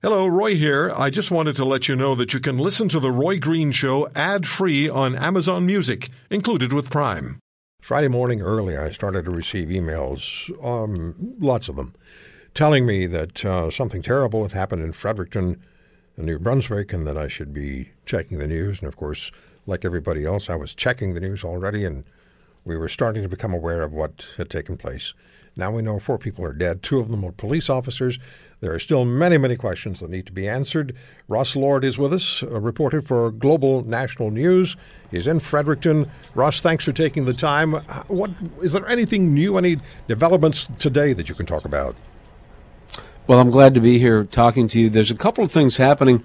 Hello, Roy here. I just wanted to let you know that you can listen to The Roy Green Show ad free on Amazon Music, included with Prime. Friday morning early, I started to receive emails, um, lots of them, telling me that uh, something terrible had happened in Fredericton, New Brunswick, and that I should be checking the news. And of course, like everybody else, I was checking the news already, and we were starting to become aware of what had taken place. Now we know four people are dead. Two of them were police officers. There are still many, many questions that need to be answered. Ross Lord is with us, a reporter for Global National News. He's in Fredericton. Ross, thanks for taking the time. Uh, what is there anything new, any developments today that you can talk about? Well, I'm glad to be here talking to you. There's a couple of things happening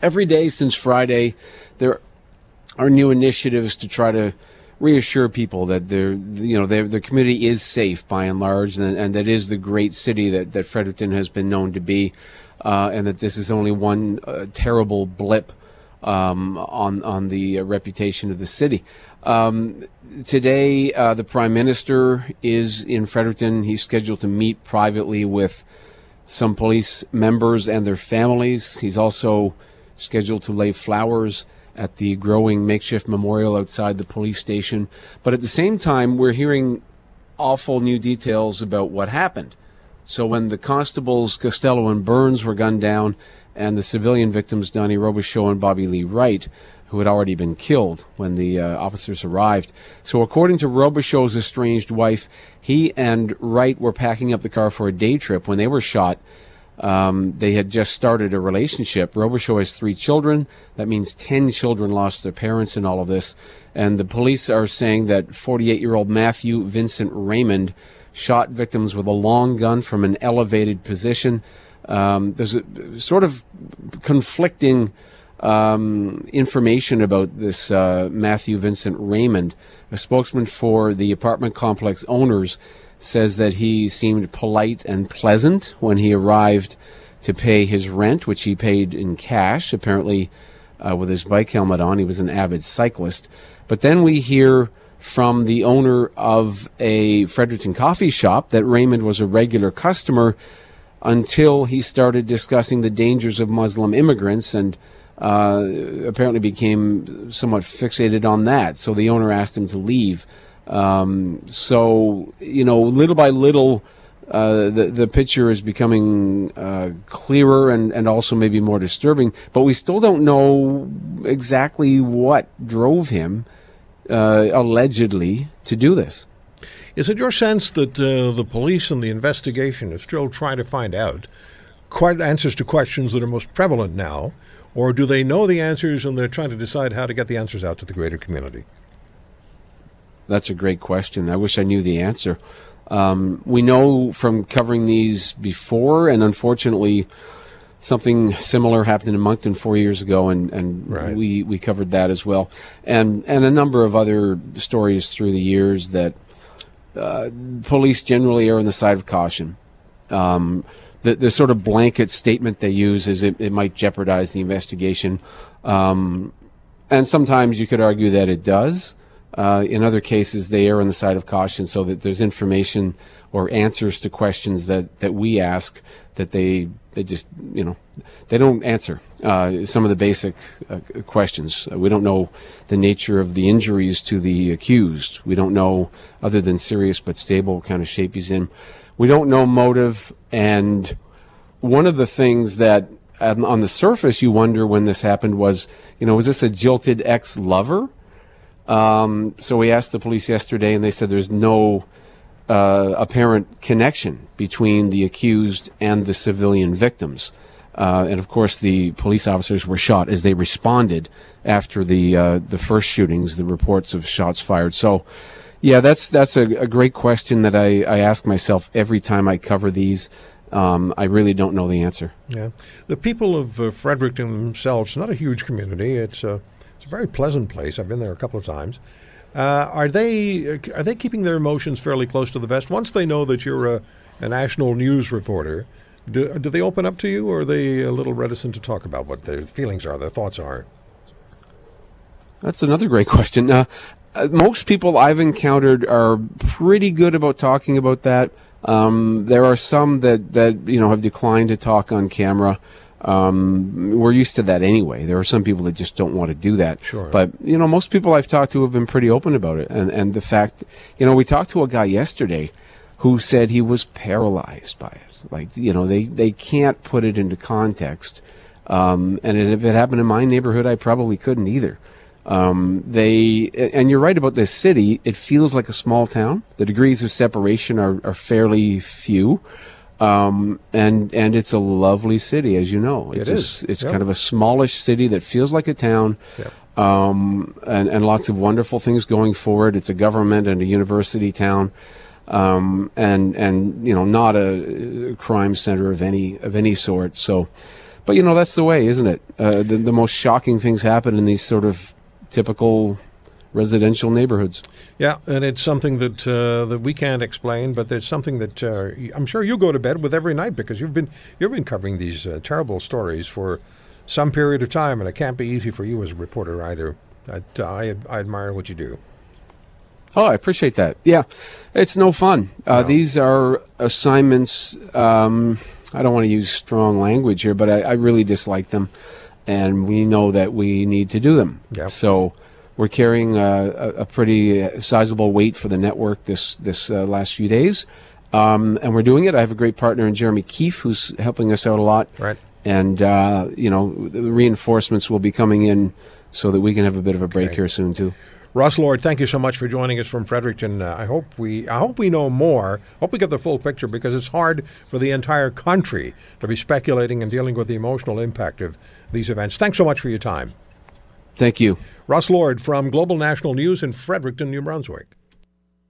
every day since Friday. There are new initiatives to try to reassure people that their you know their the community is safe by and large, and, and that is the great city that that Fredericton has been known to be, uh, and that this is only one uh, terrible blip um, on on the uh, reputation of the city. Um, today, uh, the prime minister is in Fredericton. He's scheduled to meet privately with some police members and their families. He's also scheduled to lay flowers at the growing makeshift memorial outside the police station. But at the same time, we're hearing awful new details about what happened. So when the constables Costello and Burns were gunned down, and the civilian victims Donnie Robichaud and Bobbie Lee Wright, who had already been killed when the uh, officers arrived. So according to Robichaud's estranged wife, he and Wright were packing up the car for a day trip when they were shot um, they had just started a relationship. Robichaud has three children. That means 10 children lost their parents in all of this. And the police are saying that 48 year old Matthew Vincent Raymond shot victims with a long gun from an elevated position. Um, there's a sort of conflicting um, information about this uh, Matthew Vincent Raymond. A spokesman for the apartment complex owners says that he seemed polite and pleasant when he arrived to pay his rent, which he paid in cash, apparently uh, with his bike helmet on. He was an avid cyclist. But then we hear from the owner of a Fredericton coffee shop that Raymond was a regular customer until he started discussing the dangers of Muslim immigrants and uh, apparently became somewhat fixated on that. So the owner asked him to leave. Um, so you know, little by little, uh, the the picture is becoming uh, clearer and and also maybe more disturbing. But we still don't know exactly what drove him uh, allegedly to do this. Is it your sense that uh, the police and the investigation are still trying to find out quite answers to questions that are most prevalent now, or do they know the answers and they're trying to decide how to get the answers out to the greater community? That's a great question. I wish I knew the answer. Um, we know from covering these before, and unfortunately, something similar happened in Moncton four years ago, and, and right. we, we covered that as well, and and a number of other stories through the years that uh, police generally are on the side of caution. Um, the, the sort of blanket statement they use is it, it might jeopardize the investigation, um, and sometimes you could argue that it does. Uh, in other cases, they err on the side of caution so that there's information or answers to questions that, that we ask that they they just you know they don't answer uh, some of the basic uh, questions. We don't know the nature of the injuries to the accused. We don't know other than serious but stable kind of shape he's in. We don't know motive, and one of the things that on the surface you wonder when this happened was you know was this a jilted ex lover? Um, so we asked the police yesterday, and they said there's no uh, apparent connection between the accused and the civilian victims. Uh, and of course, the police officers were shot as they responded after the uh, the first shootings, the reports of shots fired. So, yeah, that's that's a, a great question that I, I ask myself every time I cover these. Um, I really don't know the answer. Yeah, the people of uh, Fredericton themselves, not a huge community. It's a a very pleasant place. I've been there a couple of times. Uh, are they are they keeping their emotions fairly close to the vest? Once they know that you're a, a national news reporter, do, do they open up to you, or are they a little reticent to talk about what their feelings are, their thoughts are? That's another great question. Uh, uh, most people I've encountered are pretty good about talking about that. Um, there are some that, that you know have declined to talk on camera. Um, we're used to that anyway. There are some people that just don't want to do that. Sure. But you know, most people I've talked to have been pretty open about it, and and the fact, you know, we talked to a guy yesterday who said he was paralyzed by it. Like you know, they they can't put it into context. Um, and if it happened in my neighborhood, I probably couldn't either. Um, they and you're right about this city. It feels like a small town. The degrees of separation are, are fairly few, um, and and it's a lovely city, as you know. It's It a it's Yep. kind of a smallish city that feels like a town, Yep. um, and and lots of wonderful things going forward. It's a government and a university town. Um, and and you know not a uh, crime center of any of any sort. So, but you know that's the way, isn't it? Uh, the the most shocking things happen in these sort of typical residential neighborhoods. Yeah, and it's something that uh, that we can't explain, but there's something that uh, I'm sure you go to bed with every night because you've been you've been covering these uh, terrible stories for some period of time, and it can't be easy for you as a reporter either. Uh, I I admire what you do. Oh, I appreciate that. Yeah, it's no fun. Uh, These are assignments. Um, I don't want to use strong language here, but I, I really dislike them, and we know that we need to do them. Yep. So we're carrying a, a, pretty uh, sizable weight for the network this this uh, last few days, um, and we're doing it. I have a great partner in Jeremy Keefe who's helping us out a lot. Right. And uh, you know, the reinforcements will be coming in so that we can have a bit of a break Okay. here soon too. Ross Lord, thank you so much for joining us from Fredericton. Uh, I hope we I hope we know more. Hope we get the full picture because it's hard for the entire country to be speculating and dealing with the emotional impact of these events. Thanks so much for your time. Thank you. Ross Lord from Global National News in Fredericton, New Brunswick.